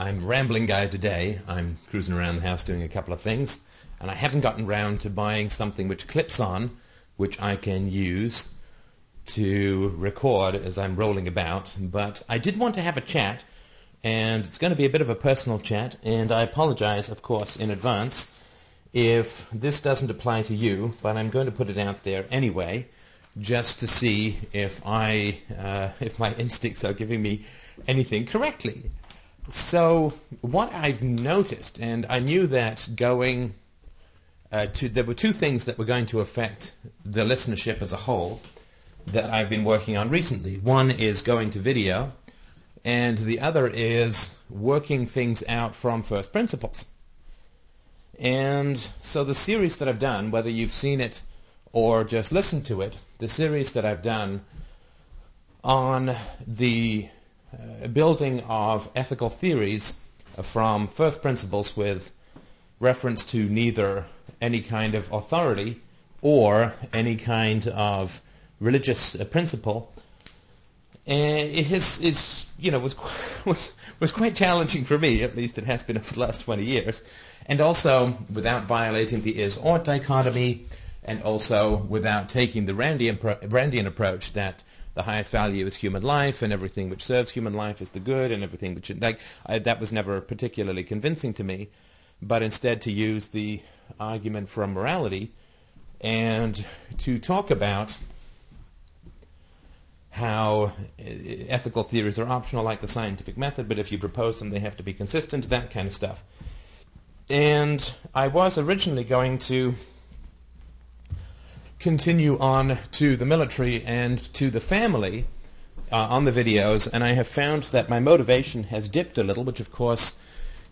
I'm rambling guy today. I'm cruising around the house doing a couple of things, and I haven't gotten round to buying something which clips on, which I can use to record as I'm rolling about. But I did want to have a chat, and it's going to be a bit of a personal chat, and I apologize, of course, in advance if this doesn't apply to you, but I'm going to put it out there anyway, just to see if I, uh, if my instincts are giving me anything correctly. So what I've noticed, and I knew that going uh, to, there were two things that were going to affect the listenership as a whole that I've been working on recently. One is going to video, and the other is working things out from first principles. And so the series that I've done, whether you've seen it or just listened to it, the series that I've done on the uh, building of ethical theories from first principles with reference to neither any kind of authority or any kind of religious uh, principle. It has, is, you know, was, was, was quite challenging for me, at least it has been over the last 20 years. And also, without violating the is-ought dichotomy, and also without taking the Randian, Randian approach that the highest value is human life, and everything which serves human life is the good, and everything which like I, that was never particularly convincing to me. But instead, to use the argument from morality and to talk about how uh, ethical theories are optional, like the scientific method, but if you propose them, they have to be consistent, that kind of stuff. And I was originally going to continue on to the military and to the family uh, on the videos, and I have found that my motivation has dipped a little, which of course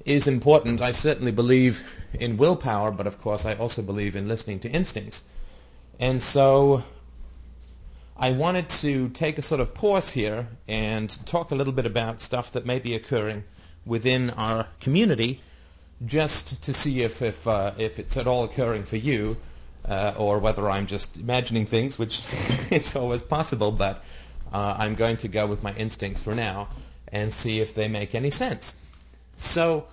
is important. I certainly believe in willpower, but of course I also believe in listening to instincts. And so I wanted to take a sort of pause here and talk a little bit about stuff that may be occurring within our community, just to see if if, uh, if it's at all occurring for you, uh, or whether I'm just imagining things, which it's always possible, but uh, I'm going to go with my instincts for now and see if they make any sense. So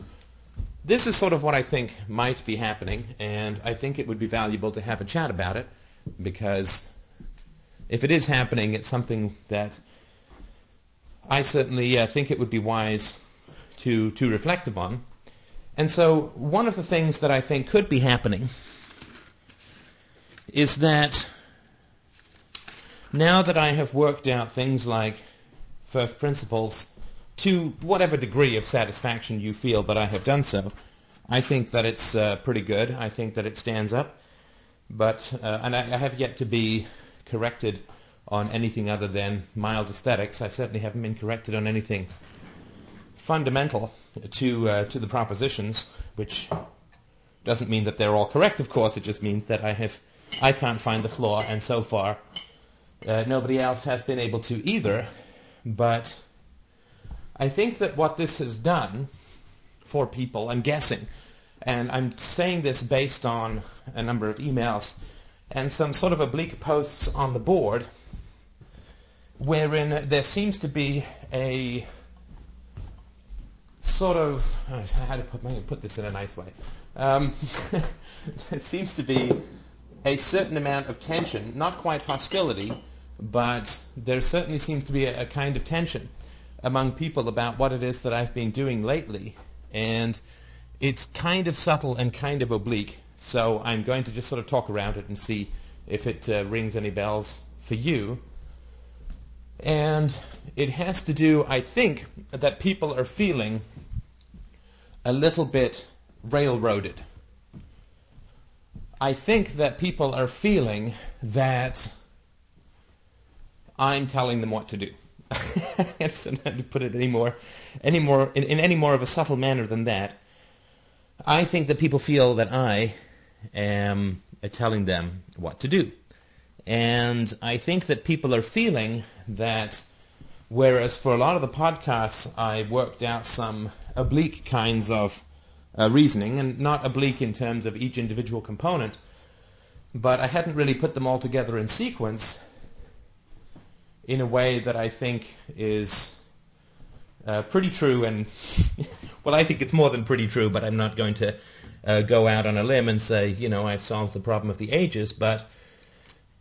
this is sort of what I think might be happening, and I think it would be valuable to have a chat about it because if it is happening, it's something that I certainly uh, think it would be wise to to reflect upon. And so one of the things that I think could be happening is that now that I have worked out things like first principles to whatever degree of satisfaction you feel that I have done so, I think that it's uh, pretty good. I think that it stands up. But uh, and I, I, have yet to be corrected on anything other than mild aesthetics. I certainly haven't been corrected on anything fundamental to uh, to the propositions, which doesn't mean that they're all correct. Of course, it just means that I have I can't find the flaw, and so far uh, nobody else has been able to either. But I think that what this has done for people, I'm guessing, and I'm saying this based on a number of emails and some sort of oblique posts on the board, wherein there seems to be a sort of how to put, put this in a nice way. Um, it seems to be a certain amount of tension, not quite hostility, but there certainly seems to be a, a kind of tension among people about what it is that I've been doing lately. And it's kind of subtle and kind of oblique, so I'm going to just sort of talk around it and see if it uh, rings any bells for you. And it has to do, I think, that people are feeling a little bit railroaded. I think that people are feeling that I'm telling them what to do. I don't know to put it any more, any more in, in any more of a subtle manner than that. I think that people feel that I am uh, telling them what to do. And I think that people are feeling that whereas for a lot of the podcasts I worked out some oblique kinds of uh, reasoning, and not oblique in terms of each individual component, but I hadn't really put them all together in sequence in a way that I think is uh, pretty true and well, I think it's more than pretty true, but I'm not going to uh, go out on a limb and say, you know, I've solved the problem of the ages, but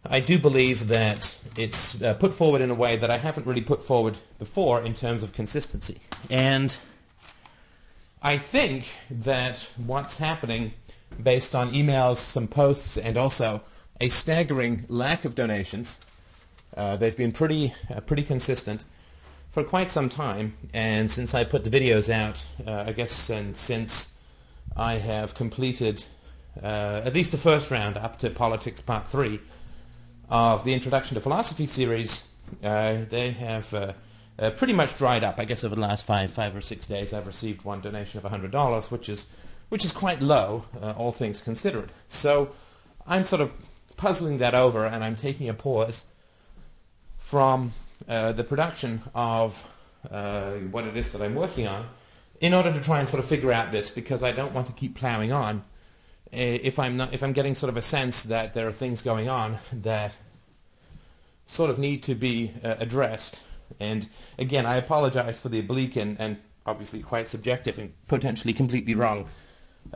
I do believe that it's uh, put forward in a way that I haven't really put forward before in terms of consistency. And I think that what's happening based on emails, some posts, and also a staggering lack of donations, uh, they've been pretty, uh, pretty consistent for quite some time. And since I put the videos out, uh, I guess, and since I have completed uh, at least the first round up to Politics Part 3 of the Introduction to Philosophy series, uh, they have uh, pretty much dried up. I guess over the last five, five or six days, I've received one donation of $100, which is, which is quite low, uh, all things considered. So I'm sort of puzzling that over, and I'm taking a pause from uh, the production of uh, what it is that I'm working on in order to try and sort of figure out this, because I don't want to keep plowing on uh, if I'm not if I'm getting sort of a sense that there are things going on that sort of need to be uh, addressed and again, I apologize for the oblique and, and obviously quite subjective and potentially completely wrong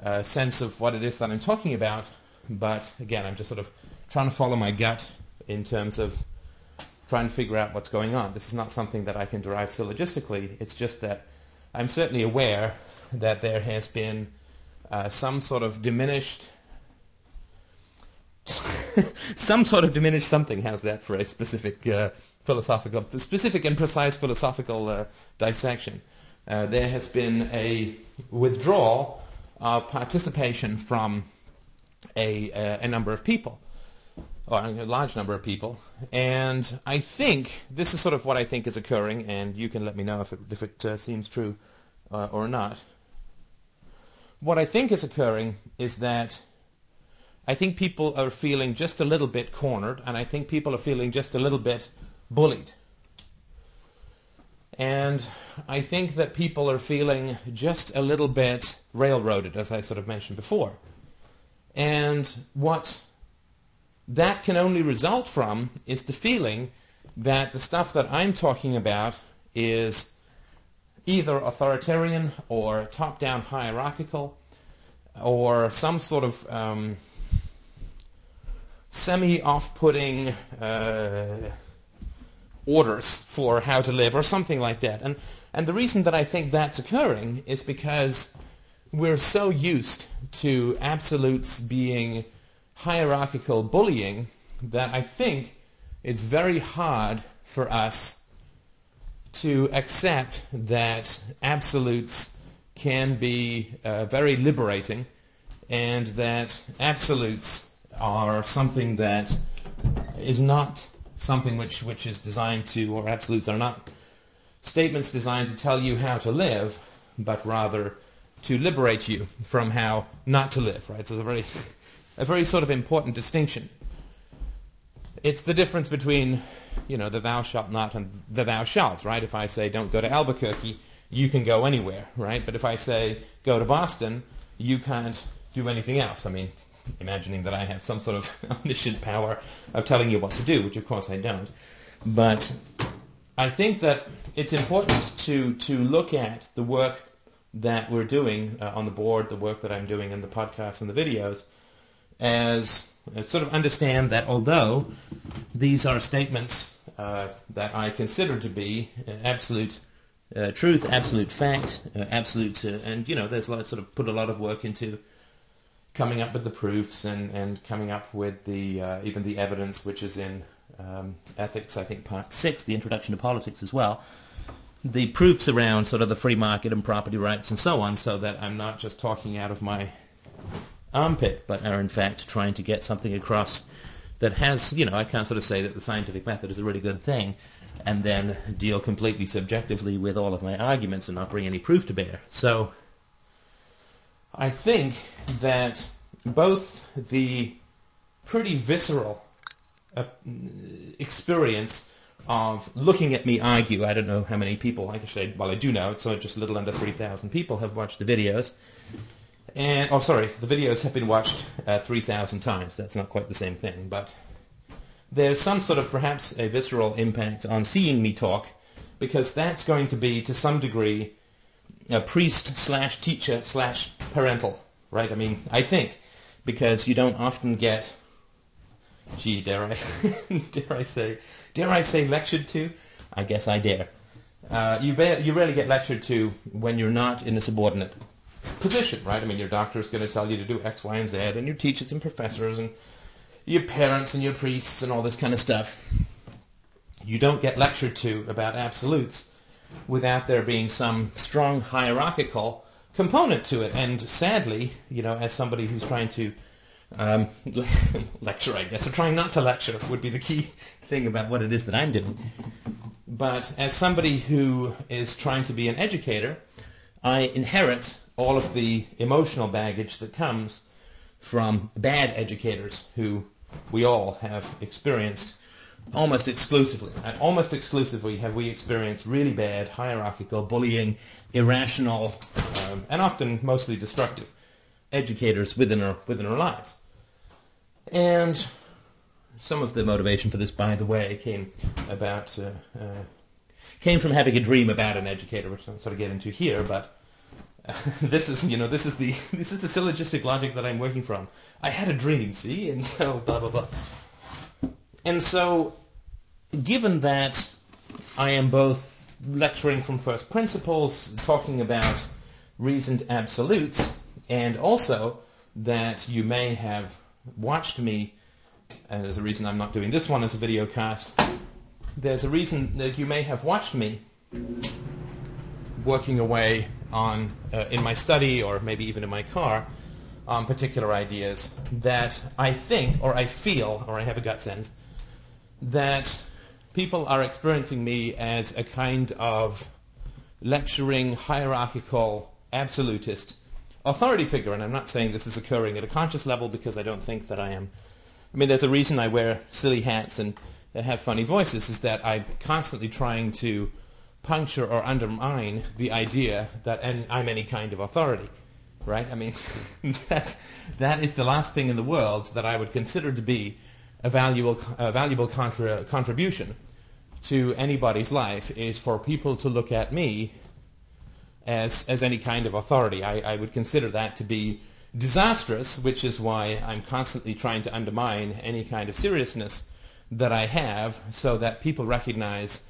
uh, sense of what it is that I'm talking about. But again, I'm just sort of trying to follow my gut in terms of trying to figure out what's going on. This is not something that I can derive syllogistically. It's just that I'm certainly aware that there has been uh, some sort of diminished some sort of diminished something. How's that for a specific uh, philosophical, specific and precise philosophical uh, dissection. Uh, there has been a withdrawal of participation from a, uh, a number of people, or a large number of people, and I think this is sort of what I think is occurring, and you can let me know if it, if it uh, seems true uh, or not. What I think is occurring is that I think people are feeling just a little bit cornered, and I think people are feeling just a little bit bullied. And I think that people are feeling just a little bit railroaded, as I sort of mentioned before. And what that can only result from is the feeling that the stuff that I'm talking about is either authoritarian or top-down hierarchical or some sort of um, semi-off-putting uh, orders for how to live or something like that. And, and the reason that I think that's occurring is because we're so used to absolutes being hierarchical bullying that I think it's very hard for us to accept that absolutes can be uh, very liberating and that absolutes are something that is not something which, which is designed to, or absolutes are not statements designed to tell you how to live, but rather to liberate you from how not to live, right? So it's a very, a very sort of important distinction. It's the difference between, you know, the thou shalt not and the thou shalt, right? If I say don't go to Albuquerque, you can go anywhere, right? But if I say go to Boston, you can't do anything else. I mean, imagining that I have some sort of omniscient power of telling you what to do, which of course I don't. But I think that it's important to, to look at the work that we're doing uh, on the board, the work that I'm doing in the podcast and the videos, as uh, sort of understand that although these are statements uh, that I consider to be absolute uh, truth, absolute fact, uh, absolute, uh, and you know, there's a lot, sort of put a lot of work into coming up with the proofs and, and coming up with the uh, even the evidence, which is in um, ethics, I think part six, the introduction to politics as well. The proofs around sort of the free market and property rights and so on, so that I'm not just talking out of my armpit, but are in fact trying to get something across that has, you know, I can't sort of say that the scientific method is a really good thing and then deal completely subjectively with all of my arguments and not bring any proof to bear. So I think that both the pretty visceral uh, experience of looking at me argue, I don't know how many people, actually, well I do know, it's just a little under 3,000 people have watched the videos. And, oh sorry, the videos have been watched uh, 3,000 times. That's not quite the same thing, but there's some sort of perhaps a visceral impact on seeing me talk because that's going to be to some degree a priest slash teacher slash parental, right? I mean, I think because you don't often get, gee, dare I, dare I say, dare I say lectured to? I guess I dare. Uh, you, you rarely get lectured to when you're not in a subordinate position, right? I mean, your doctor is going to tell you to do X, Y, and Z, and your teachers and professors and your parents and your priests and all this kind of stuff. You don't get lectured to about absolutes without there being some strong hierarchical component to it. And sadly, you know, as somebody who's trying to um, lecture, I guess, or trying not to lecture would be the key thing about what it is that I'm doing. But as somebody who is trying to be an educator, I inherit all of the emotional baggage that comes from bad educators who we all have experienced almost exclusively. And almost exclusively have we experienced really bad hierarchical, bullying, irrational, um, and often mostly destructive educators within our within our lives. And some of the motivation for this, by the way, came about uh, uh, came from having a dream about an educator, which I'll sort of get into here. But uh, this is, you know, this is the this is the syllogistic logic that I'm working from. I had a dream, see, and so blah blah blah. And so, given that I am both lecturing from first principles, talking about reasoned absolutes, and also that you may have watched me, and there's a reason I'm not doing this one as a video cast, there's a reason that you may have watched me working away on uh, in my study or maybe even in my car on particular ideas that I think or I feel or I have a gut sense that people are experiencing me as a kind of lecturing, hierarchical, absolutist authority figure. And I'm not saying this is occurring at a conscious level because I don't think that I am. I mean, there's a reason I wear silly hats and have funny voices is that I'm constantly trying to puncture or undermine the idea that I'm any kind of authority, right? I mean, that, that is the last thing in the world that I would consider to be a valuable, a valuable contra- contribution to anybody's life is for people to look at me as, as any kind of authority. I, I would consider that to be disastrous, which is why I'm constantly trying to undermine any kind of seriousness that I have so that people recognize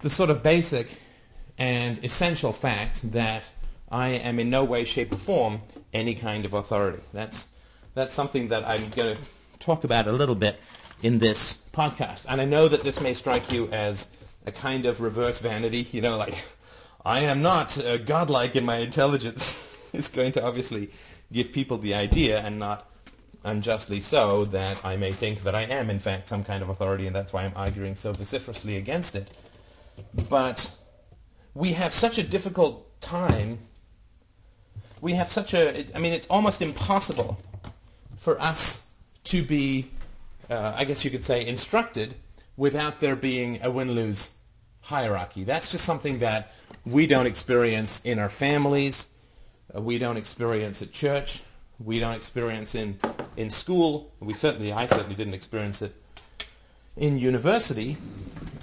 the sort of basic and essential fact that I am in no way, shape, or form any kind of authority. That's that's something that I'm going to talk about a little bit in this podcast. And I know that this may strike you as a kind of reverse vanity, you know, like I am not uh, godlike in my intelligence. it's going to obviously give people the idea and not unjustly so that I may think that I am in fact some kind of authority and that's why I'm arguing so vociferously against it. But we have such a difficult time. We have such a, I mean, it's almost impossible for us to be, uh, I guess you could say, instructed without there being a win-lose hierarchy. That's just something that we don't experience in our families. Uh, we don't experience at church. We don't experience in, in school. We certainly, I certainly didn't experience it in university.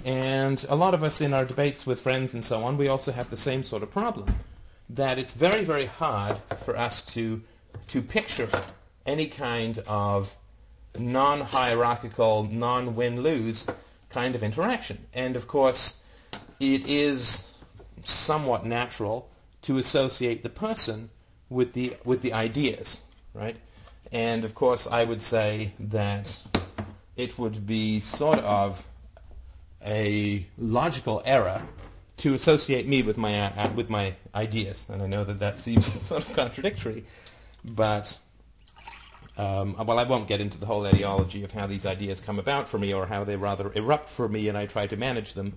And a lot of us in our debates with friends and so on, we also have the same sort of problem. That it's very, very hard for us to, to picture any kind of non-hierarchical, non-win-lose kind of interaction. And of course, it is somewhat natural to associate the person with the with the ideas, right? And of course, I would say that it would be sort of a logical error to associate me with my uh, with my ideas. And I know that that seems sort of contradictory, but um, well, I won't get into the whole ideology of how these ideas come about for me or how they rather erupt for me and I try to manage them.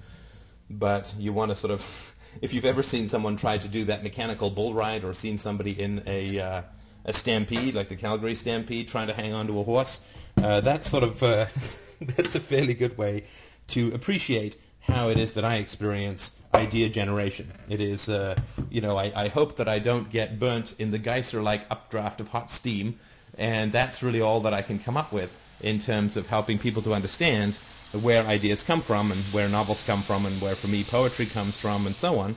But you want to sort of, if you've ever seen someone try to do that mechanical bull ride or seen somebody in a, uh, a stampede, like the Calgary Stampede, trying to hang on to a horse, uh, that's sort of, uh, that's a fairly good way to appreciate how it is that I experience idea generation. It is, uh, you know, I, I hope that I don't get burnt in the geyser-like updraft of hot steam and that's really all that I can come up with in terms of helping people to understand where ideas come from and where novels come from and where, for me, poetry comes from and so on.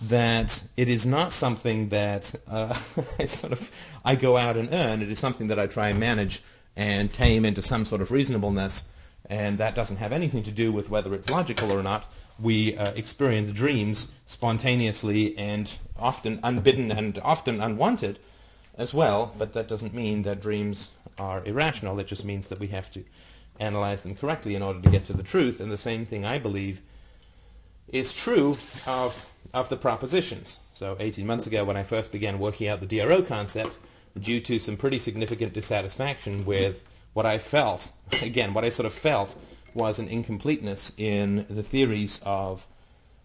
that it is not something that uh, I sort of I go out and earn. It is something that I try and manage and tame into some sort of reasonableness, and that doesn't have anything to do with whether it's logical or not. We uh, experience dreams spontaneously and often unbidden and often unwanted as well, but that doesn't mean that dreams are irrational. It just means that we have to analyze them correctly in order to get to the truth. And the same thing, I believe, is true of, of the propositions. So 18 months ago when I first began working out the DRO concept, due to some pretty significant dissatisfaction with what I felt, again, what I sort of felt was an incompleteness in the theories of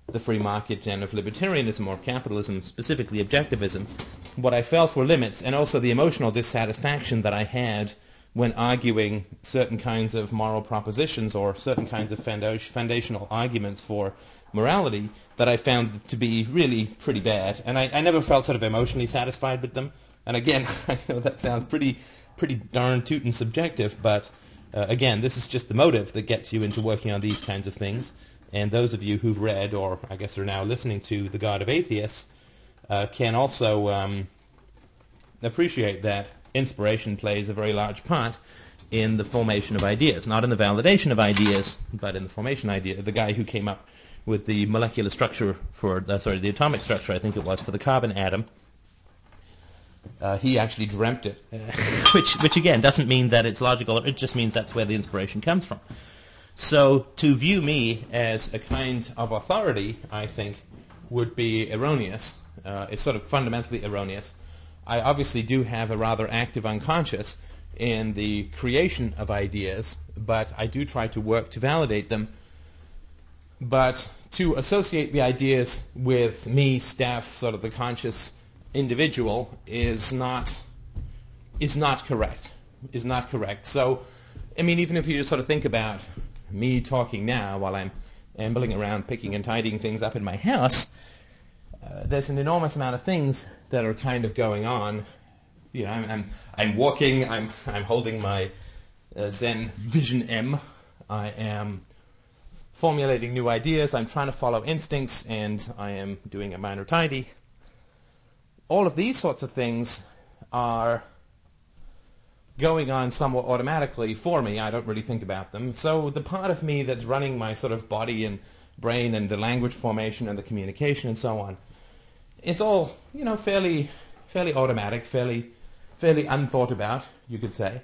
the free market and of libertarianism or capitalism, specifically objectivism, what I felt were limits and also the emotional dissatisfaction that I had when arguing certain kinds of moral propositions or certain kinds of foundational arguments for morality that I found to be really pretty bad. And I, I never felt sort of emotionally satisfied with them. And again, I know that sounds pretty pretty darn tootin' subjective, but uh, again, this is just the motive that gets you into working on these kinds of things. And those of you who've read, or I guess are now listening to The God of Atheists, uh, can also um, appreciate that inspiration plays a very large part in the formation of ideas, not in the validation of ideas, but in the formation idea. The guy who came up with the molecular structure for, uh, sorry, the atomic structure, I think it was, for the carbon atom, uh, he actually dreamt it, which, which again doesn't mean that it's logical. It just means that's where the inspiration comes from. So to view me as a kind of authority, I think, would be erroneous. Uh, it's sort of fundamentally erroneous. I obviously do have a rather active unconscious in the creation of ideas, but I do try to work to validate them. But to associate the ideas with me, Steph, sort of the conscious individual, is not is not correct. Is not correct. So, I mean, even if you just sort of think about me talking now while I'm ambling around picking and tidying things up in my house, uh, there's an enormous amount of things that are kind of going on. You know, I'm I'm, I'm walking. I'm I'm holding my uh, Zen Vision M. I am formulating new ideas. I'm trying to follow instincts, and I am doing a minor tidy. All of these sorts of things are going on somewhat automatically for me. I don't really think about them. So the part of me that's running my sort of body and brain and the language formation and the communication and so on it's all you know fairly fairly automatic, fairly fairly unthought about, you could say.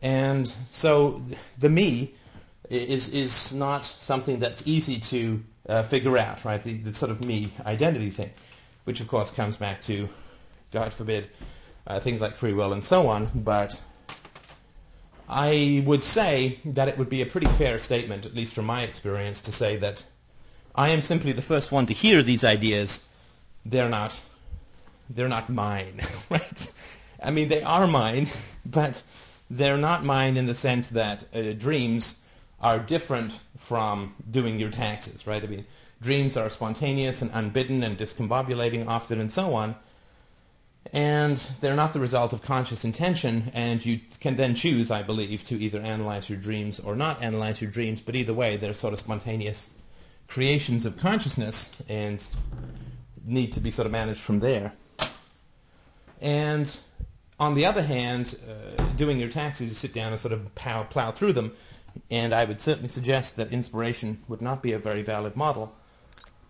And so the me is is not something that's easy to uh, figure out, right? The, the, sort of me identity thing, which of course comes back to, God forbid, uh, things like free will and so on. But I would say that it would be a pretty fair statement, at least from my experience, to say that I am simply the first one to hear these ideas they're not they're not mine, right? I mean, they are mine, but they're not mine in the sense that uh, dreams are different from doing your taxes, right? I mean, dreams are spontaneous and unbidden and discombobulating often and so on. And they're not the result of conscious intention, and you can then choose, I believe, to either analyze your dreams or not analyze your dreams, but either way, they're sort of spontaneous creations of consciousness, and need to be sort of managed from there. And on the other hand, uh, doing your taxes, you sit down and sort of plow, through them. And I would certainly suggest that inspiration would not be a very valid model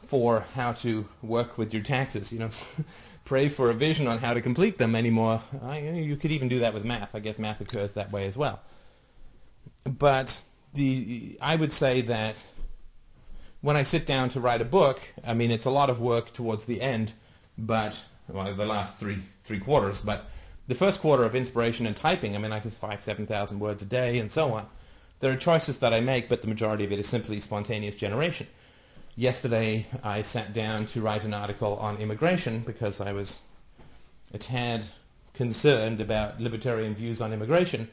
for how to work with your taxes. You know, pray for a vision on how to complete them anymore. I, you could even do that with math. I guess math occurs that way as well. But the I would say that when I sit down to write a book, I mean, it's a lot of work towards the end, but well, the last three three quarters. But the first quarter of inspiration and typing, I mean, I could five seven thousand words a day and so on. There are choices that I make, but the majority of it is simply spontaneous generation. Yesterday, I sat down to write an article on immigration because I was a tad concerned about libertarian views on immigration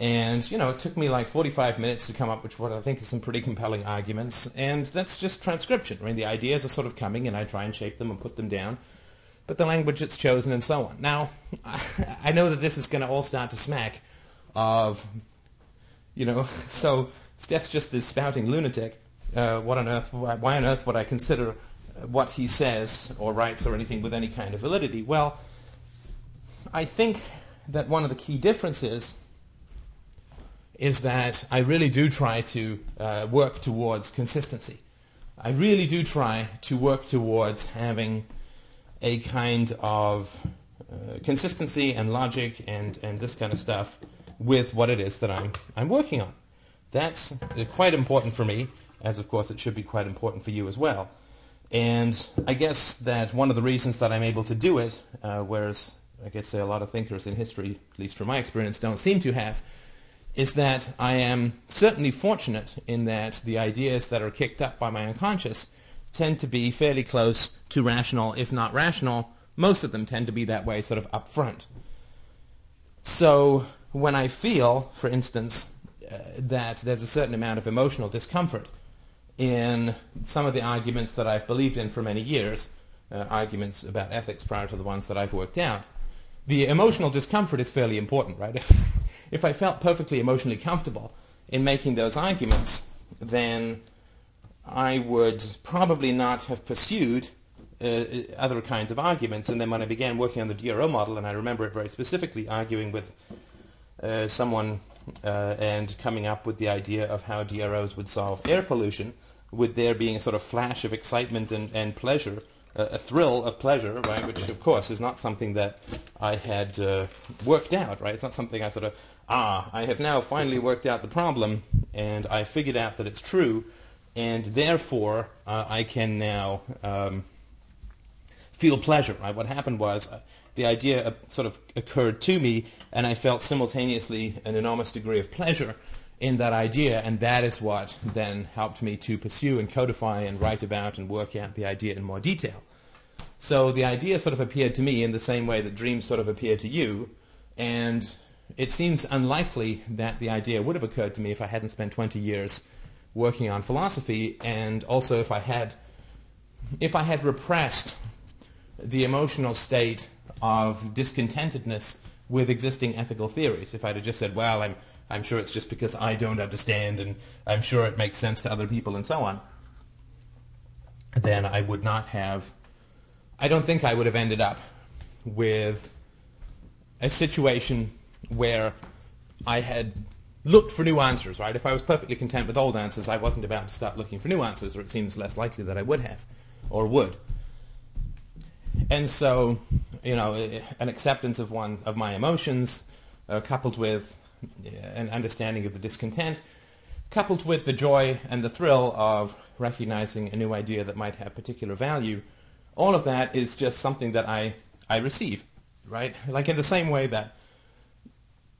and, you know, it took me like 45 minutes to come up with what I think is some pretty compelling arguments. And that's just transcription. I mean, the ideas are sort of coming and I try and shape them and put them down. But the language that's chosen and so on. Now, I know that this is going to all start to smack of, you know, so Steph's just this spouting lunatic. Uh, what on earth, why on earth would I consider what he says or writes or anything with any kind of validity. Well, I think that one of the key differences is that I really do try to uh, work towards consistency. I really do try to work towards having a kind of uh, consistency and logic and, and this kind of stuff with what it is that I'm, I'm working on. That's uh, quite important for me, as of course it should be quite important for you as well. And I guess that one of the reasons that I'm able to do it, uh, whereas I guess a lot of thinkers in history, at least from my experience, don't seem to have, is that I am certainly fortunate in that the ideas that are kicked up by my unconscious tend to be fairly close to rational, if not rational. Most of them tend to be that way sort of up front. So when I feel, for instance, uh, that there's a certain amount of emotional discomfort in some of the arguments that I've believed in for many years, uh, arguments about ethics prior to the ones that I've worked out, the emotional discomfort is fairly important, right? if I felt perfectly emotionally comfortable in making those arguments, then I would probably not have pursued uh, other kinds of arguments. And then when I began working on the DRO model, and I remember it very specifically, arguing with uh, someone uh, and coming up with the idea of how DROs would solve air pollution, with there being a sort of flash of excitement and, and pleasure a thrill of pleasure, right? Which of course is not something that I had uh, worked out, right? It's not something I sort of ah, I have now finally worked out the problem and I figured out that it's true, and therefore uh, I can now um, feel pleasure. Right? What happened was uh, the idea uh, sort of occurred to me, and I felt simultaneously an enormous degree of pleasure in that idea, and that is what then helped me to pursue and codify and write about and work out the idea in more detail. So the idea sort of appeared to me in the same way that dreams sort of appear to you, and it seems unlikely that the idea would have occurred to me if I hadn't spent 20 years working on philosophy, and also if I had if I had repressed the emotional state of discontentedness with existing ethical theories. If I'd have just said, well, I'm I'm sure it's just because I don't understand and I'm sure it makes sense to other people and so on, then I would not have, I don't think I would have ended up with a situation where I had looked for new answers, right? If I was perfectly content with old answers, I wasn't about to start looking for new answers, or it seems less likely that I would have, or would. And so, you know, an acceptance of one of my emotions, uh, coupled with Uh, an understanding of the discontent, coupled with the joy and the thrill of recognizing a new idea that might have particular value, all of that is just something that I, I receive, right? Like in the same way that,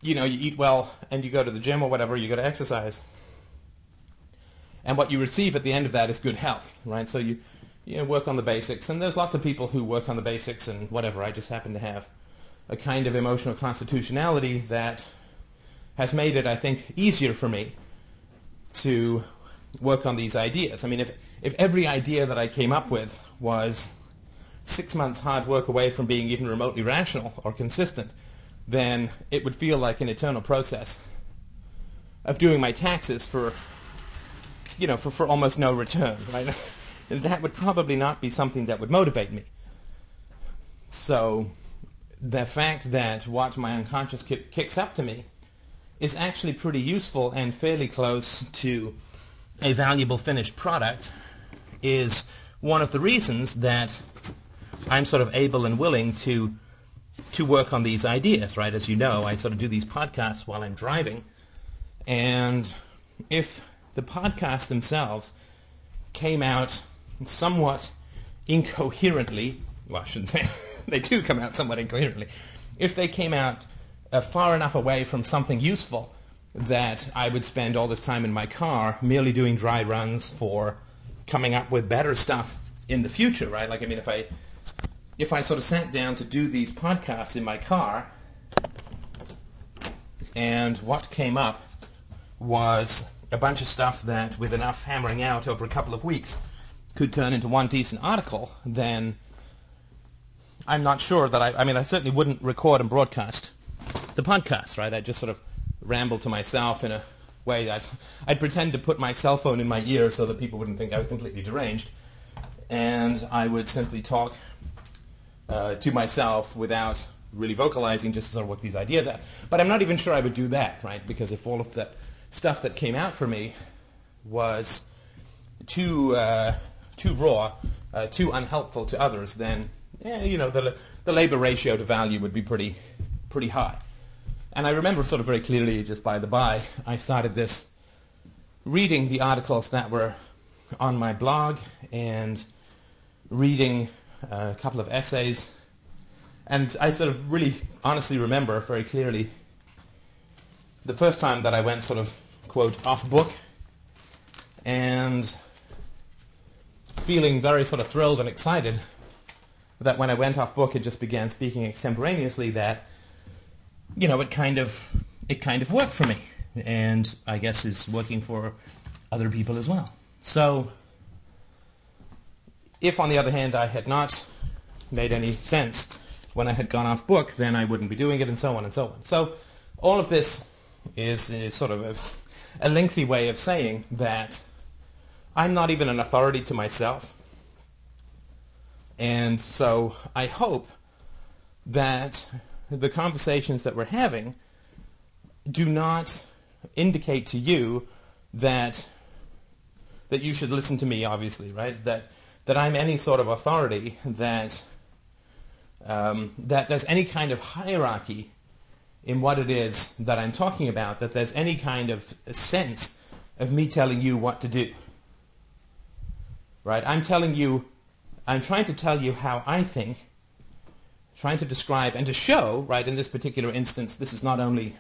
you know, you eat well and you go to the gym or whatever, you go to exercise. And what you receive at the end of that is good health, right? So you, you know, work on the basics. And there's lots of people who work on the basics and whatever. I just happen to have a kind of emotional constitutionality that has made it, I think, easier for me to work on these ideas. I mean, if, if every idea that I came up with was six months hard work away from being even remotely rational or consistent, then it would feel like an eternal process of doing my taxes for, you know, for, for almost no return, right? and that would probably not be something that would motivate me. So the fact that what my unconscious kicks up to me is actually pretty useful and fairly close to a valuable finished product is one of the reasons that I'm sort of able and willing to to work on these ideas, right? As you know, I sort of do these podcasts while I'm driving. And if the podcasts themselves came out somewhat incoherently, well, I shouldn't say, they do come out somewhat incoherently. If they came out uh, far enough away from something useful that I would spend all this time in my car merely doing dry runs for coming up with better stuff in the future, right? Like, I mean, if I if I sort of sat down to do these podcasts in my car, and what came up was a bunch of stuff that, with enough hammering out over a couple of weeks, could turn into one decent article, then I'm not sure that I, I mean, I certainly wouldn't record and broadcast the podcast, right? I just sort of ramble to myself in a way that I'd pretend to put my cell phone in my ear so that people wouldn't think I was completely deranged. and I would simply talk uh, to myself without really vocalizing just to sort of work these ideas out. But I'm not even sure I would do that, right? Because if all of that stuff that came out for me was too uh, too raw, uh, too unhelpful to others, then eh, you know the the labor ratio to value would be pretty pretty high. And I remember sort of very clearly, just by the by, I started this reading the articles that were on my blog and reading uh, a couple of essays. And I sort of really honestly remember very clearly the first time that I went sort of, quote, off book and feeling very sort of thrilled and excited that when I went off book it just began speaking extemporaneously that, you know, it kind of, it kind of worked for me and I guess is working for other people as well. So if, on the other hand, I had not made any sense when I had gone off book, then I wouldn't be doing it, and so on and so on. So all of this is, is sort of a, a lengthy way of saying that I'm not even an authority to myself. And so I hope that the conversations that we're having do not indicate to you that that you should listen to me, obviously, right? That that I'm any sort of authority, that um, that there's any kind of hierarchy in what it is that I'm talking about, that there's any kind of sense of me telling you what to do. Right? I'm telling you, I'm trying to tell you how I think, trying to describe and to show, right, in this particular instance, this is not only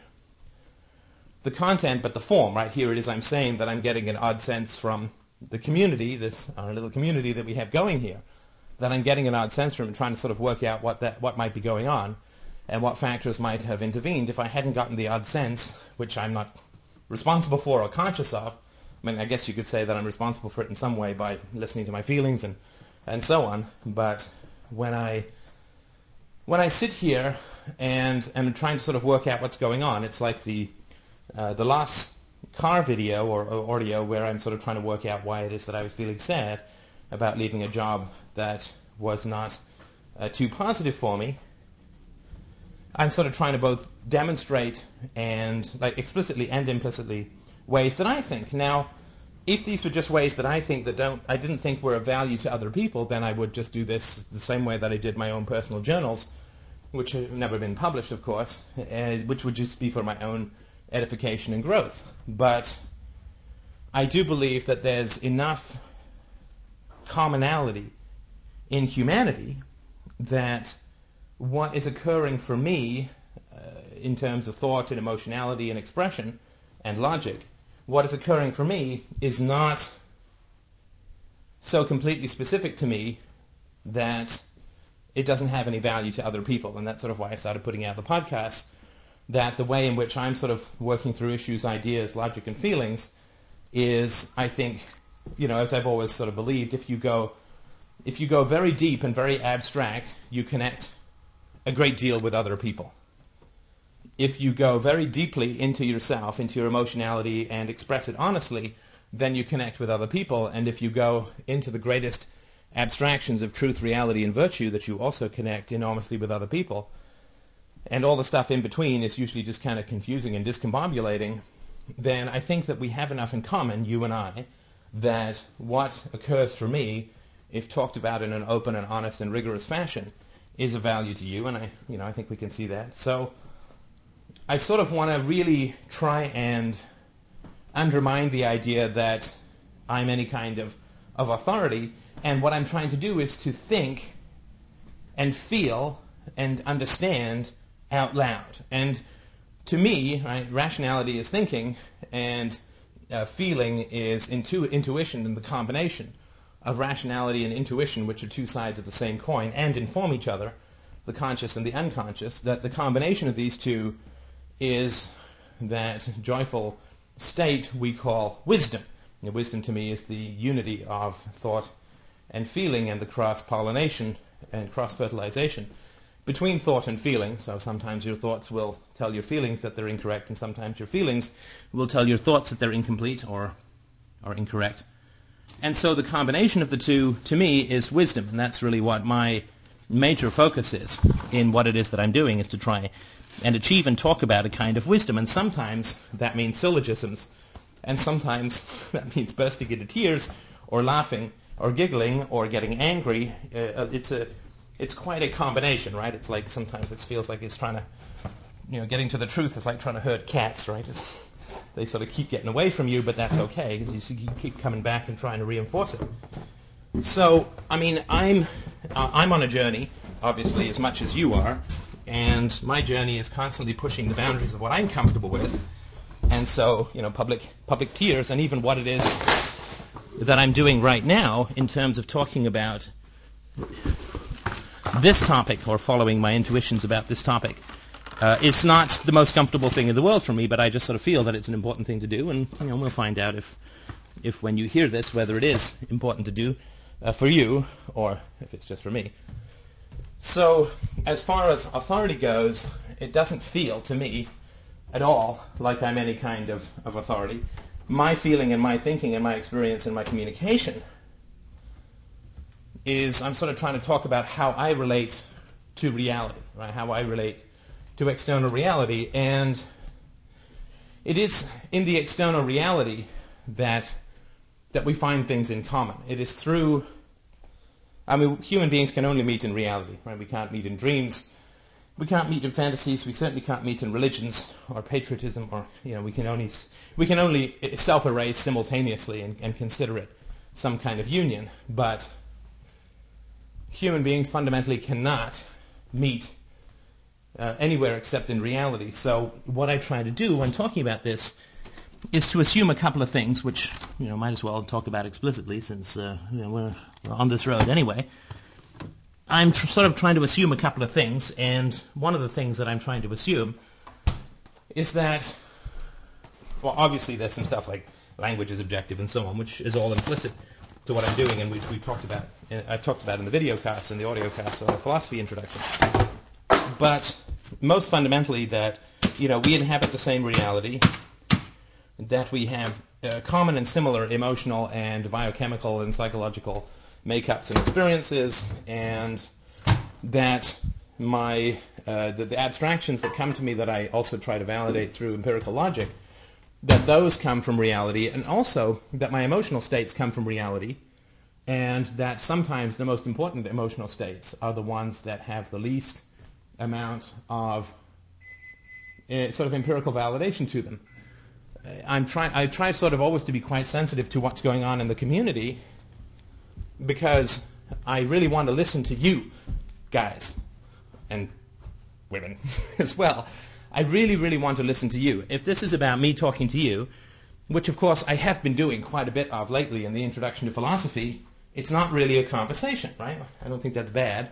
the content but the form, right? Here it is I'm saying that I'm getting an odd sense from the community, this our little community that we have going here, that I'm getting an odd sense from and trying to sort of work out what that what might be going on and what factors might have intervened if I hadn't gotten the odd sense, which I'm not responsible for or conscious of. I mean, I guess you could say that I'm responsible for it in some way by listening to my feelings and and so on. But when I when I sit here and am trying to sort of work out what's going on, it's like the uh, the last car video or, or audio where I'm sort of trying to work out why it is that I was feeling sad about leaving a job that was not uh, too positive for me. I'm sort of trying to both demonstrate and like explicitly and implicitly ways that I think. Now, if these were just ways that I think that don't I didn't think were of value to other people, then I would just do this the same way that I did my own personal journals, which have never been published, of course, uh, which would just be for my own edification and growth. But I do believe that there's enough commonality in humanity that what is occurring for me uh, in terms of thought and emotionality and expression and logic, what is occurring for me is not so completely specific to me that it doesn't have any value to other people. And that's sort of why I started putting out the podcast that the way in which I'm sort of working through issues, ideas, logic, and feelings is, I think, you know, as I've always sort of believed, if you go, if you go very deep and very abstract, you connect a great deal with other people. If you go very deeply into yourself, into your emotionality, and express it honestly, then you connect with other people. And if you go into the greatest abstractions of truth, reality, and virtue, that you also connect enormously with other people and all the stuff in between is usually just kind of confusing and discombobulating, then I think that we have enough in common, you and I, that what occurs for me, if talked about in an open and honest and rigorous fashion, is of value to you, and I, you know, I think we can see that. So I sort of want to really try and undermine the idea that I'm any kind of, of authority, and what I'm trying to do is to think and feel and understand out loud. And to me, right, rationality is thinking, and uh, feeling is intu- intuition, and the combination of rationality and intuition, which are two sides of the same coin and inform each other, the conscious and the unconscious, that the combination of these two is that joyful state we call wisdom. Wisdom to me is the unity of thought and feeling and the cross-pollination and cross-fertilization between thought and feeling. So sometimes your thoughts will tell your feelings that they're incorrect, and sometimes your feelings will tell your thoughts that they're incomplete or or incorrect. And so the combination of the two, to me, is wisdom, and that's really what my major focus is in what it is that I'm doing, is to try and achieve and talk about a kind of wisdom. And sometimes that means syllogisms, and sometimes that means bursting into tears, or laughing, or giggling, or getting angry. Uh, it's a it's quite a combination, right? It's like sometimes it feels like it's trying to, you know, getting to the truth is like trying to herd cats, right? It's, they sort of keep getting away from you, but that's okay because you keep coming back and trying to reinforce it. So, I mean, I'm uh, I'm on a journey, obviously, as much as you are, and my journey is constantly pushing the boundaries of what I'm comfortable with. And so, you know, public public tears, and even what it is that I'm doing right now in terms of talking about this topic or following my intuitions about this topic uh, it's not the most comfortable thing in the world for me, but I just sort of feel that it's an important thing to do, and you know, we'll find out if, if when you hear this, whether it is important to do uh, for you or if it's just for me. So, as far as authority goes, it doesn't feel to me at all like I'm any kind of, of authority. My feeling and my thinking and my experience and my communication is I'm sort of trying to talk about how I relate to reality, right? How I relate to external reality. And it is in the external reality that that we find things in common. It is through I mean human beings can only meet in reality, right? We can't meet in dreams. We can't meet in fantasies. We certainly can't meet in religions or patriotism or you know we can only we can only self-erase simultaneously and, and consider it some kind of union. But human beings fundamentally cannot meet uh, anywhere except in reality. So what I try to do when talking about this is to assume a couple of things, which you know might as well talk about explicitly since uh, you know, we're, we're, on this road anyway. I'm tr- sort of trying to assume a couple of things, and one of the things that I'm trying to assume is that, well, obviously there's some stuff like language is objective and so on, which is all implicit to what I'm doing, and which we talked about. Uh, I've talked about in the video cast and the audio cast on the philosophy introduction but most fundamentally that you know we inhabit the same reality, that we have uh, common and similar emotional and biochemical and psychological makeups and experiences, and that my uh, the, the abstractions that come to me that I also try to validate through empirical logic, that those come from reality, and also that my emotional states come from reality, and that sometimes the most important emotional states are the ones that have the least amount of uh, sort of empirical validation to them. I'm trying. I try sort of always to be quite sensitive to what's going on in the community because I really want to listen to you guys and women as well. I really, really want to listen to you. If this is about me talking to you, which of course I have been doing quite a bit of lately in the introduction to philosophy, it's not really a conversation, right? I don't think that's bad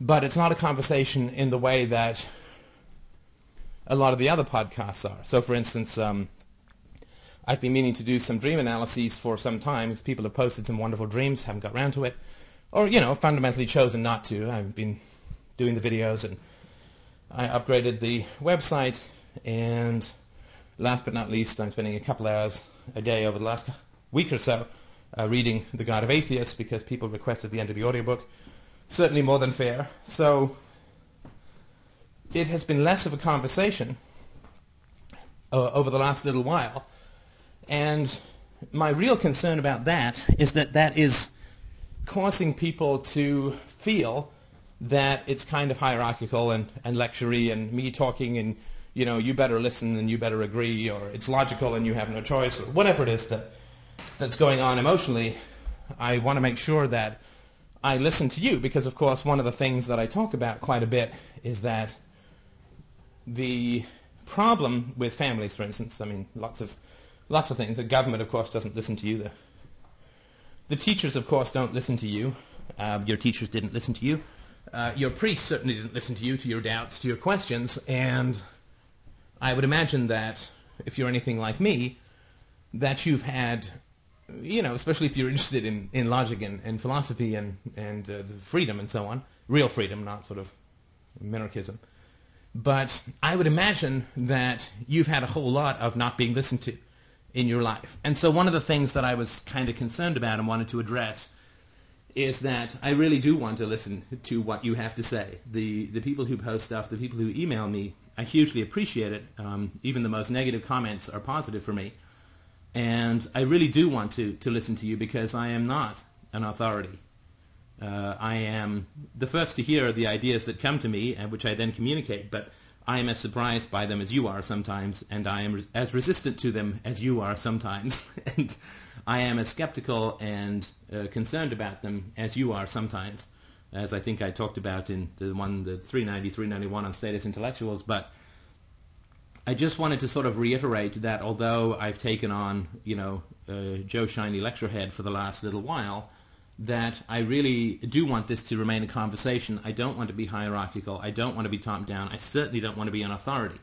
but it's not a conversation in the way that a lot of the other podcasts are. So, for instance, um, I've been meaning to do some dream analyses for some time because people have posted some wonderful dreams, haven't got around to it, or you know, fundamentally chosen not to. I've been doing the videos and I upgraded the website, and last but not least, I'm spending a couple hours a day over the last week or so uh, reading The God of Atheists because people requested the end of the audiobook certainly more than fair. So it has been less of a conversation uh, over the last little while. And my real concern about that is that that is causing people to feel that it's kind of hierarchical and, and lectury and me talking and, you know, you better listen and you better agree or it's logical and you have no choice or whatever it is that, that's going on emotionally. I want to make sure that I listen to you because, of course, one of the things that I talk about quite a bit is that the problem with families, for instance, I mean, lots of lots of things. The government, of course, doesn't listen to you. The, the teachers, of course, don't listen to you. Uh, your teachers didn't listen to you. Uh, your priests certainly didn't listen to you, to your doubts, to your questions. And I would imagine that if you're anything like me, that you've had you know, especially if you're interested in, in logic and, and philosophy and, and uh, freedom and so on, real freedom, not sort of minarchism. But I would imagine that you've had a whole lot of not being listened to in your life. And so one of the things that I was kind of concerned about and wanted to address is that I really do want to listen to what you have to say. The the people who post stuff, the people who email me, I hugely appreciate it. Um, even the most negative comments are positive for me. And I really do want to, to listen to you because I am not an authority. Uh, I am the first to hear the ideas that come to me, and which I then communicate, but I am as surprised by them as you are sometimes, and I am as resistant to them as you are sometimes, and I am as skeptical and uh, concerned about them as you are sometimes, as I think I talked about in the one, the 390, 391 on status intellectuals, but I just wanted to sort of reiterate that although I've taken on, you know, uh, Joe Shiny Lecturehead for the last little while, that I really do want this to remain a conversation. I don't want to be hierarchical. I don't want to be top down. I certainly don't want to be an authority.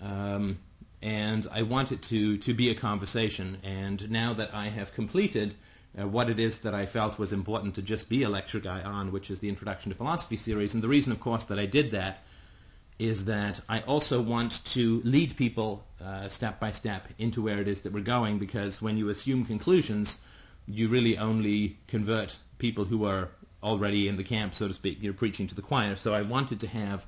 Um, and I want it to, to be a conversation. And now that I have completed uh, what it is that I felt was important to just be a lecture guy on, which is the Introduction to Philosophy series, and the reason, of course, that I did that is that I also want to lead people uh, step by step into where it is that we're going, because when you assume conclusions, you really only convert people who are already in the camp, so to speak. You're preaching to the choir. So I wanted to have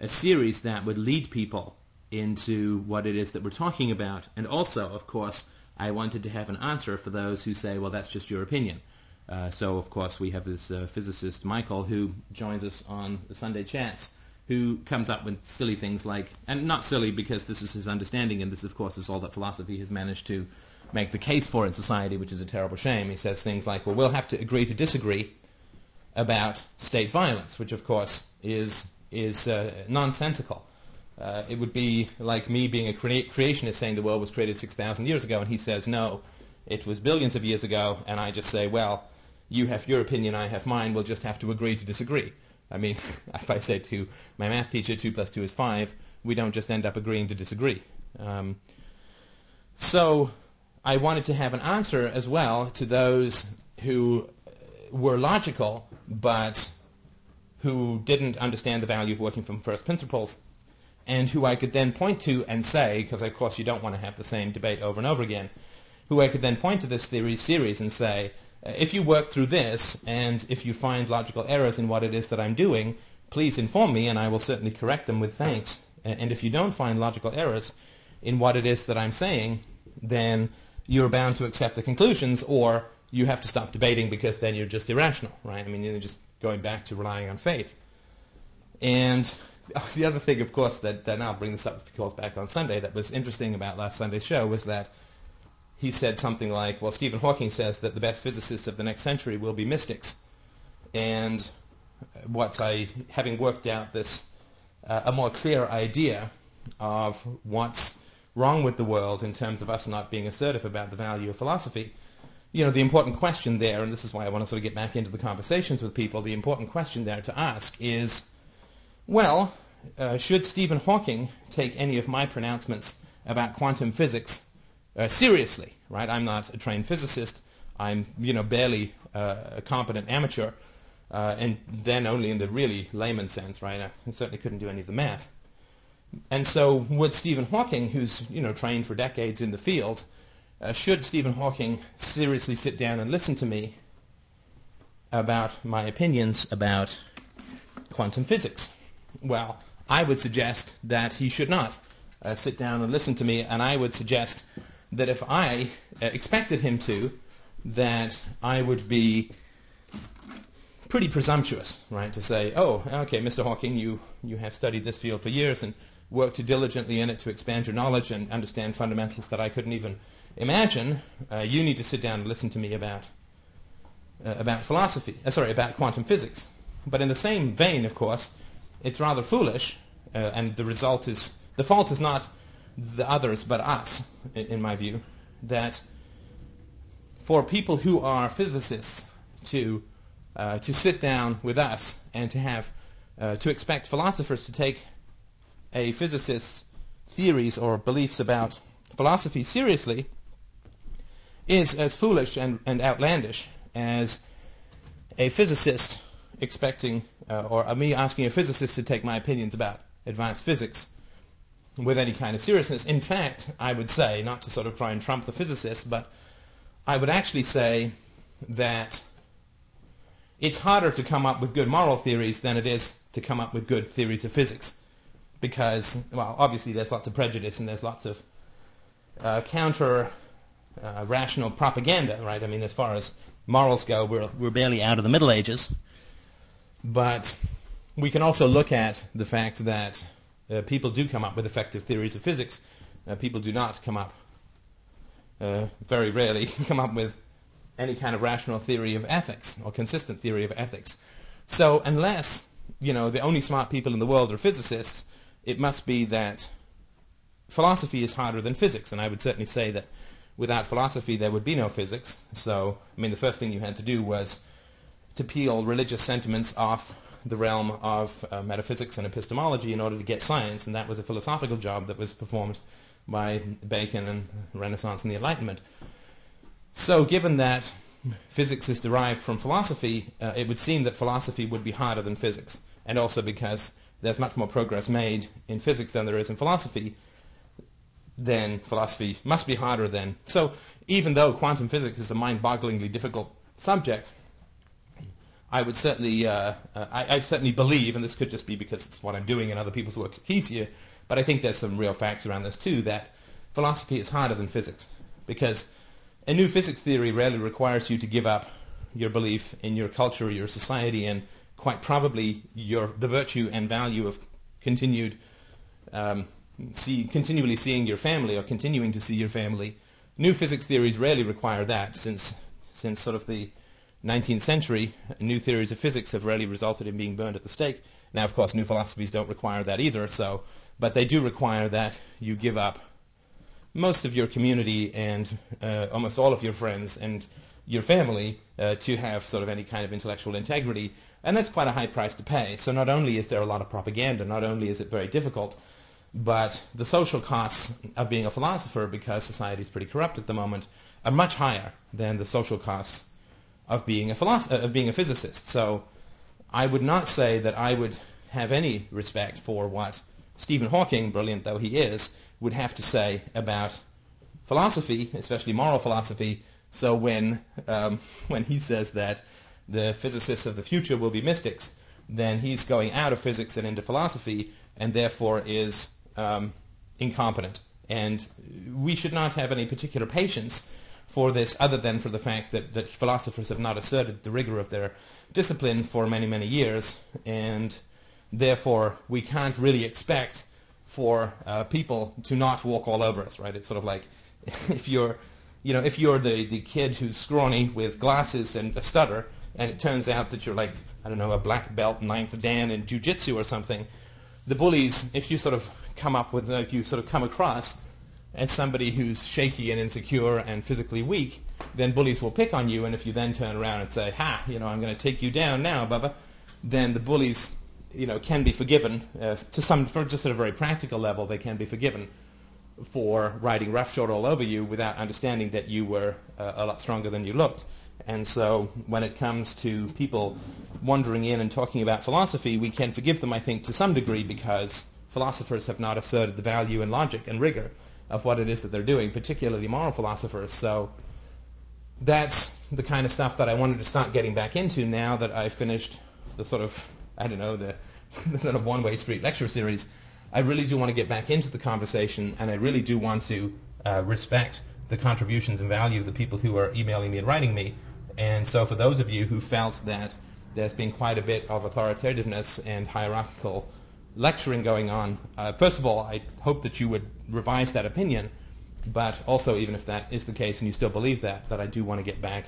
a series that would lead people into what it is that we're talking about. And also, of course, I wanted to have an answer for those who say, well, that's just your opinion. Uh, so, of course, we have this uh, physicist, Michael, who joins us on the Sunday chats, who comes up with silly things like, and not silly because this is his understanding, and this, of course, is all that philosophy has managed to make the case for in society, which is a terrible shame. He says things like, well, we'll have to agree to disagree about state violence, which of course is is uh, nonsensical. Uh, it would be like me being a crea- creationist saying the world was created 6,000 years ago, and he says, no, it was billions of years ago, and I just say, well, you have your opinion, I have mine, we'll just have to agree to disagree. I mean, if I say to my math teacher 2 plus 2 is 5, we don't just end up agreeing to disagree. Um, so I wanted to have an answer as well to those who were logical but who didn't understand the value of working from first principles and who I could then point to and say, because of course you don't want to have the same debate over and over again, who I could then point to this theory series and say, if you work through this and if you find logical errors in what it is that I'm doing, please inform me and I will certainly correct them with thanks. And if you don't find logical errors in what it is that I'm saying, then you're bound to accept the conclusions, or you have to stop debating because then you're just irrational, right? I mean, you're just going back to relying on faith. And the other thing, of course, that, that I'll bring this up if he calls back on Sunday, that was interesting about last Sunday's show was that he said something like, well, Stephen Hawking says that the best physicists of the next century will be mystics. And what I, having worked out this, uh, a more clear idea of what's wrong with the world in terms of us not being assertive about the value of philosophy. You know, the important question there, and this is why I want to sort of get back into the conversations with people, the important question there to ask is, well, uh, should Stephen Hawking take any of my pronouncements about quantum physics uh, seriously, right? I'm not a trained physicist. I'm, you know, barely uh, a competent amateur, uh, and then only in the really layman sense, right? I certainly couldn't do any of the math. And so would Stephen Hawking, who's you know trained for decades in the field, uh, should Stephen Hawking seriously sit down and listen to me about my opinions about quantum physics? Well, I would suggest that he should not uh, sit down and listen to me, and I would suggest that if I uh, expected him to, that I would be pretty presumptuous, right, to say, oh, okay, Mr. Hawking, you, you have studied this field for years, and worked diligently in it to expand your knowledge and understand fundamentals that I couldn't even imagine, uh, you need to sit down and listen to me about uh, about philosophy. Uh, sorry, about quantum physics. But in the same vein, of course, it's rather foolish, uh, and the result is the fault is not the others but us, in, in my view, that for people who are physicists to uh, to sit down with us and to have uh, to expect philosophers to take a physicist's theories or beliefs about philosophy seriously is as foolish and, and outlandish as a physicist expecting, uh, or me asking a physicist to take my opinions about advanced physics with any kind of seriousness. In fact, I would say, not to sort of try and trump the physicist, but I would actually say that it's harder to come up with good moral theories than it is to come up with good theories of physics. Because, well, obviously there's lots of prejudice and there's lots of uh, counter uh, rational propaganda, right? I mean, as far as morals go, we're, we're barely out of the Middle Ages. But we can also look at the fact that uh, people do come up with effective theories of physics. Uh, people do not come up, uh, very rarely, come up with any kind of rational theory of ethics or consistent theory of ethics. So unless, you know, the only smart people in the world are physicists, it must be that philosophy is harder than physics. And I would certainly say that without philosophy there would be no physics. So, I mean, the first thing you had to do was to peel religious sentiments off the realm of uh, metaphysics and epistemology in order to get science, and that was a philosophical job that was performed by Bacon and Renaissance and the Enlightenment. So given that physics is derived from philosophy, uh, it would seem that philosophy would be harder than physics, and also because there's much more progress made in physics than there is in philosophy, then philosophy must be harder than. So even though quantum physics is a mind-bogglingly difficult subject, I would certainly, uh, I, I, certainly believe, and this could just be because it's what I'm doing and other people's work is easier, but I think there's some real facts around this too, that philosophy is harder than physics. Because a new physics theory rarely requires you to give up your belief in your culture, your society, and quite probably your, the virtue and value of continued, um, see, continually seeing your family or continuing to see your family. New physics theories rarely require that since, since sort of the 19th century, new theories of physics have rarely resulted in being burned at the stake. Now, of course, new philosophies don't require that either, so, but they do require that you give up most of your community and uh, almost all of your friends and your family uh, to have sort of any kind of intellectual integrity, and that's quite a high price to pay. So not only is there a lot of propaganda, not only is it very difficult, but the social costs of being a philosopher, because society is pretty corrupt at the moment, are much higher than the social costs of being a philosopher, of being a physicist. So I would not say that I would have any respect for what Stephen Hawking, brilliant though he is, would have to say about philosophy, especially moral philosophy. So when um, when he says that the physicists of the future will be mystics, then he's going out of physics and into philosophy, and therefore is um, incompetent. And we should not have any particular patience for this other than for the fact that, that philosophers have not asserted the rigor of their discipline for many, many years, and therefore we can't really expect for uh, people to not walk all over us, right? It's sort of like if you're, you know, if you're the, the kid who's scrawny with glasses and a stutter, and it turns out that you're like, I don't know, a black belt ninth dan in jujitsu or something, the bullies, if you sort of come up with, if you sort of come across as somebody who's shaky and insecure and physically weak, then bullies will pick on you. And if you then turn around and say, "Ha, you know, I'm going to take you down now, Bubba," then the bullies, you know, can be forgiven uh, to some, for just at a very practical level, they can be forgiven for riding roughshod all over you without understanding that you were uh, a lot stronger than you looked. And so when it comes to people wandering in and talking about philosophy, we can forgive them, I think, to some degree because philosophers have not asserted the value in logic and rigor of what it is that they're doing, particularly moral philosophers. So that's the kind of stuff that I wanted to start getting back into now that I've finished the sort of, I don't know, the, the sort of one-way street lecture series. I really do want to get back into the conversation, and I really do want to uh, respect the contributions and value of the people who are emailing me and writing me. And so for those of you who felt that there's been quite a bit of authoritativeness and hierarchical lecturing going on, uh, first of all, I hope that you would revise that opinion. But also, even if that is the case and you still believe that, that I do want to get back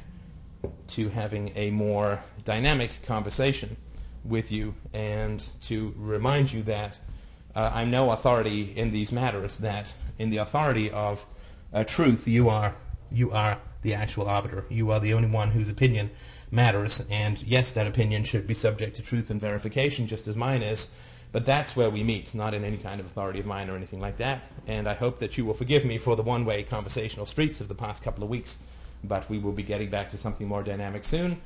to having a more dynamic conversation with you and to remind you that uh, I'm no authority in these matters, that in the authority of uh, truth, you are, you are the actual arbiter. You are the only one whose opinion matters. And yes, that opinion should be subject to truth and verification, just as mine is. But that's where we meet, not in any kind of authority of mine or anything like that. And I hope that you will forgive me for the one-way conversational streets of the past couple of weeks. But we will be getting back to something more dynamic soon.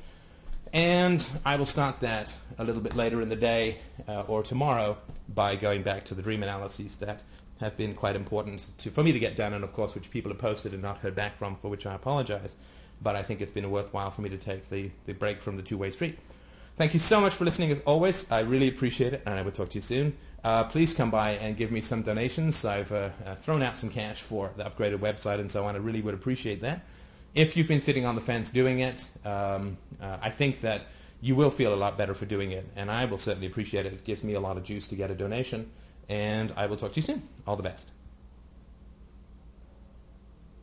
And I will start that a little bit later in the day uh, or tomorrow by going back to the dream analyses that have been quite important to, for me to get done, and of course which people have posted and not heard back from, for which I apologize. But I think it's been worthwhile for me to take the, the break from the two-way street. Thank you so much for listening as always. I really appreciate it, and I will talk to you soon. Uh, please come by and give me some donations. I've uh, uh, thrown out some cash for the upgraded website and so on. I really would appreciate that. If you've been sitting on the fence doing it, um, uh, I think that you will feel a lot better for doing it, and I will certainly appreciate it. It gives me a lot of juice to get a donation, and I will talk to you soon. All the best.